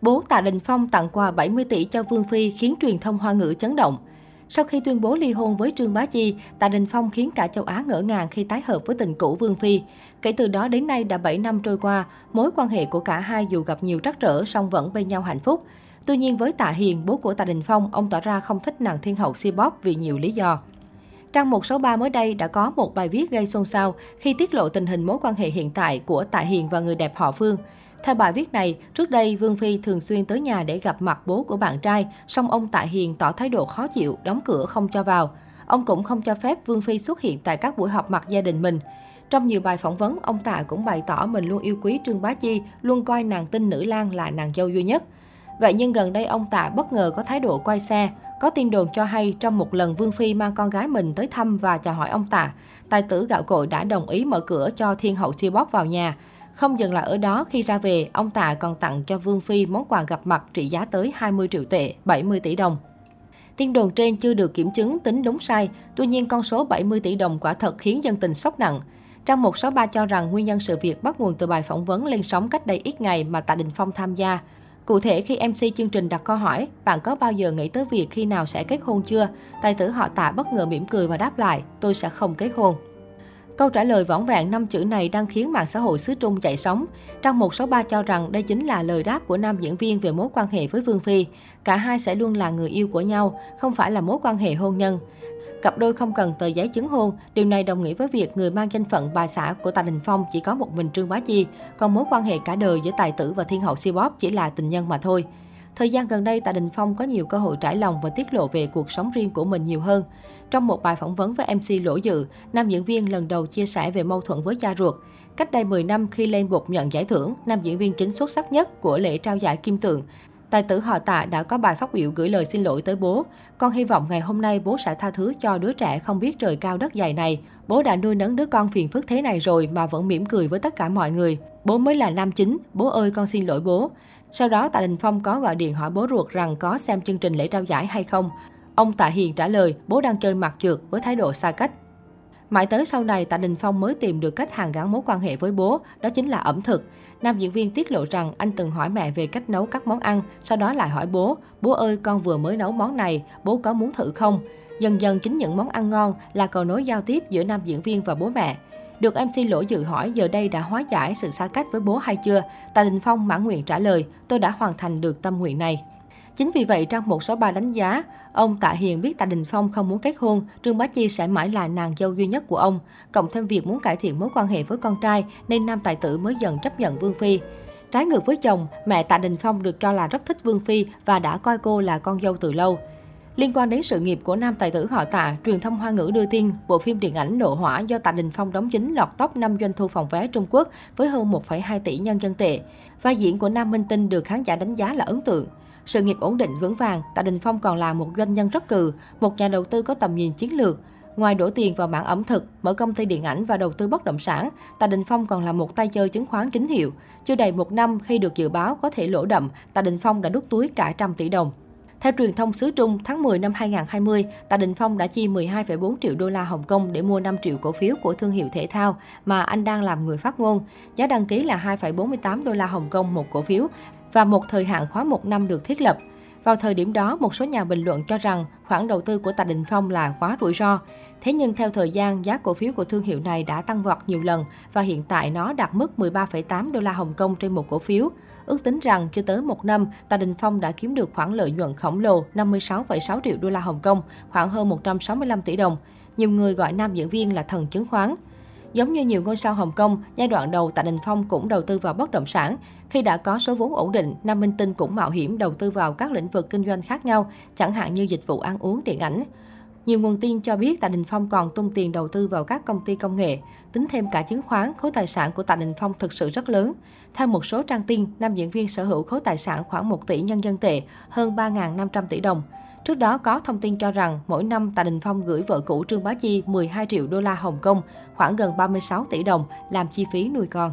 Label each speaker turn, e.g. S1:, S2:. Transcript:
S1: Bố Tạ Đình Phong tặng quà 70 tỷ cho Vương Phi khiến truyền thông hoa ngữ chấn động. Sau khi tuyên bố ly hôn với Trương Bá Chi, Tạ Đình Phong khiến cả châu Á ngỡ ngàng khi tái hợp với tình cũ Vương Phi. Kể từ đó đến nay đã 7 năm trôi qua, mối quan hệ của cả hai dù gặp nhiều trắc trở song vẫn bên nhau hạnh phúc. Tuy nhiên với Tạ Hiền, bố của Tạ Đình Phong, ông tỏ ra không thích nàng thiên hậu si vì nhiều lý do. Trang 163 mới đây đã có một bài viết gây xôn xao khi tiết lộ tình hình mối quan hệ hiện tại của Tạ Hiền và người đẹp họ Phương. Theo bài viết này, trước đây Vương Phi thường xuyên tới nhà để gặp mặt bố của bạn trai, song ông Tạ Hiền tỏ thái độ khó chịu, đóng cửa không cho vào. Ông cũng không cho phép Vương Phi xuất hiện tại các buổi họp mặt gia đình mình. Trong nhiều bài phỏng vấn, ông Tạ cũng bày tỏ mình luôn yêu quý Trương Bá Chi, luôn coi nàng tinh nữ lang là nàng dâu duy nhất. Vậy nhưng gần đây ông Tạ bất ngờ có thái độ quay xe. Có tin đồn cho hay trong một lần Vương Phi mang con gái mình tới thăm và chào hỏi ông Tạ, tài tử gạo cội đã đồng ý mở cửa cho thiên hậu siêu bóp vào nhà. Không dừng lại ở đó, khi ra về, ông Tạ còn tặng cho Vương Phi món quà gặp mặt trị giá tới 20 triệu tệ, 70 tỷ đồng. Tin đồn trên chưa được kiểm chứng tính đúng sai, tuy nhiên con số 70 tỷ đồng quả thật khiến dân tình sốc nặng. Trang 163 cho rằng nguyên nhân sự việc bắt nguồn từ bài phỏng vấn lên sóng cách đây ít ngày mà Tạ Đình Phong tham gia. Cụ thể khi MC chương trình đặt câu hỏi, bạn có bao giờ nghĩ tới việc khi nào sẽ kết hôn chưa? Tài tử họ Tạ bất ngờ mỉm cười và đáp lại, tôi sẽ không kết hôn. Câu trả lời võng vẹn năm chữ này đang khiến mạng xã hội xứ Trung chạy sóng. Trang 163 cho rằng đây chính là lời đáp của nam diễn viên về mối quan hệ với Vương Phi. Cả hai sẽ luôn là người yêu của nhau, không phải là mối quan hệ hôn nhân. Cặp đôi không cần tờ giấy chứng hôn, điều này đồng nghĩa với việc người mang danh phận bà xã của Tạ Đình Phong chỉ có một mình Trương Bá Chi, còn mối quan hệ cả đời giữa tài tử và thiên hậu siêu bóp chỉ là tình nhân mà thôi. Thời gian gần đây, Tạ Đình Phong có nhiều cơ hội trải lòng và tiết lộ về cuộc sống riêng của mình nhiều hơn. Trong một bài phỏng vấn với MC Lỗ Dự, nam diễn viên lần đầu chia sẻ về mâu thuẫn với cha ruột. Cách đây 10 năm khi lên bục nhận giải thưởng, nam diễn viên chính xuất sắc nhất của lễ trao giải Kim Tượng, Tài tử họ tạ đã có bài phát biểu gửi lời xin lỗi tới bố. Con hy vọng ngày hôm nay bố sẽ tha thứ cho đứa trẻ không biết trời cao đất dày này. Bố đã nuôi nấng đứa con phiền phức thế này rồi mà vẫn mỉm cười với tất cả mọi người. Bố mới là nam chính, bố ơi con xin lỗi bố. Sau đó Tạ Đình Phong có gọi điện hỏi bố ruột rằng có xem chương trình lễ trao giải hay không. Ông Tạ Hiền trả lời bố đang chơi mặt trượt với thái độ xa cách. Mãi tới sau này, Tạ Đình Phong mới tìm được cách hàng gắn mối quan hệ với bố, đó chính là ẩm thực. Nam diễn viên tiết lộ rằng anh từng hỏi mẹ về cách nấu các món ăn, sau đó lại hỏi bố, bố ơi con vừa mới nấu món này, bố có muốn thử không? Dần dần chính những món ăn ngon là cầu nối giao tiếp giữa nam diễn viên và bố mẹ. Được MC Lỗ Dự hỏi giờ đây đã hóa giải sự xa cách với bố hay chưa? Tạ Đình Phong mãn nguyện trả lời, tôi đã hoàn thành được tâm nguyện này. Chính vì vậy, trong một số bài đánh giá, ông Tạ Hiền biết Tạ Đình Phong không muốn kết hôn, Trương Bá Chi sẽ mãi là nàng dâu duy nhất của ông. Cộng thêm việc muốn cải thiện mối quan hệ với con trai, nên nam tài tử mới dần chấp nhận Vương Phi. Trái ngược với chồng, mẹ Tạ Đình Phong được cho là rất thích Vương Phi và đã coi cô là con dâu từ lâu. Liên quan đến sự nghiệp của nam tài tử họ Tạ, truyền thông Hoa ngữ đưa tin bộ phim điện ảnh Nộ hỏa do Tạ Đình Phong đóng chính lọt top 5 doanh thu phòng vé Trung Quốc với hơn 1,2 tỷ nhân dân tệ. Vai diễn của nam minh tinh được khán giả đánh giá là ấn tượng. Sự nghiệp ổn định vững vàng, Tạ Đình Phong còn là một doanh nhân rất cừ, một nhà đầu tư có tầm nhìn chiến lược. Ngoài đổ tiền vào mảng ẩm thực, mở công ty điện ảnh và đầu tư bất động sản, Tạ Đình Phong còn là một tay chơi chứng khoán chính hiệu. Chưa đầy một năm khi được dự báo có thể lỗ đậm, Tạ Đình Phong đã đút túi cả trăm tỷ đồng. Theo truyền thông xứ Trung, tháng 10 năm 2020, Tạ Đình Phong đã chi 12,4 triệu đô la Hồng Kông để mua 5 triệu cổ phiếu của thương hiệu thể thao mà anh đang làm người phát ngôn. Giá đăng ký là 2,48 đô la Hồng Kông một cổ phiếu và một thời hạn khóa một năm được thiết lập. Vào thời điểm đó, một số nhà bình luận cho rằng khoản đầu tư của Tạ Đình Phong là quá rủi ro. Thế nhưng theo thời gian, giá cổ phiếu của thương hiệu này đã tăng vọt nhiều lần và hiện tại nó đạt mức 13,8 đô la Hồng Kông trên một cổ phiếu. Ước tính rằng chưa tới một năm, Tạ Đình Phong đã kiếm được khoản lợi nhuận khổng lồ 56,6 triệu đô la Hồng Kông, khoảng hơn 165 tỷ đồng. Nhiều người gọi nam diễn viên là thần chứng khoán. Giống như nhiều ngôi sao Hồng Kông, giai đoạn đầu Tạ Đình Phong cũng đầu tư vào bất động sản. Khi đã có số vốn ổn định, Nam Minh Tinh cũng mạo hiểm đầu tư vào các lĩnh vực kinh doanh khác nhau, chẳng hạn như dịch vụ ăn uống, điện ảnh. Nhiều nguồn tin cho biết Tạ Đình Phong còn tung tiền đầu tư vào các công ty công nghệ. Tính thêm cả chứng khoán, khối tài sản của Tạ Đình Phong thực sự rất lớn. Theo một số trang tin, nam diễn viên sở hữu khối tài sản khoảng 1 tỷ nhân dân tệ, hơn 3.500 tỷ đồng. Trước đó có thông tin cho rằng mỗi năm Tạ Đình Phong gửi vợ cũ Trương Bá Chi 12 triệu đô la Hồng Kông, khoảng gần 36 tỷ đồng làm chi phí nuôi con.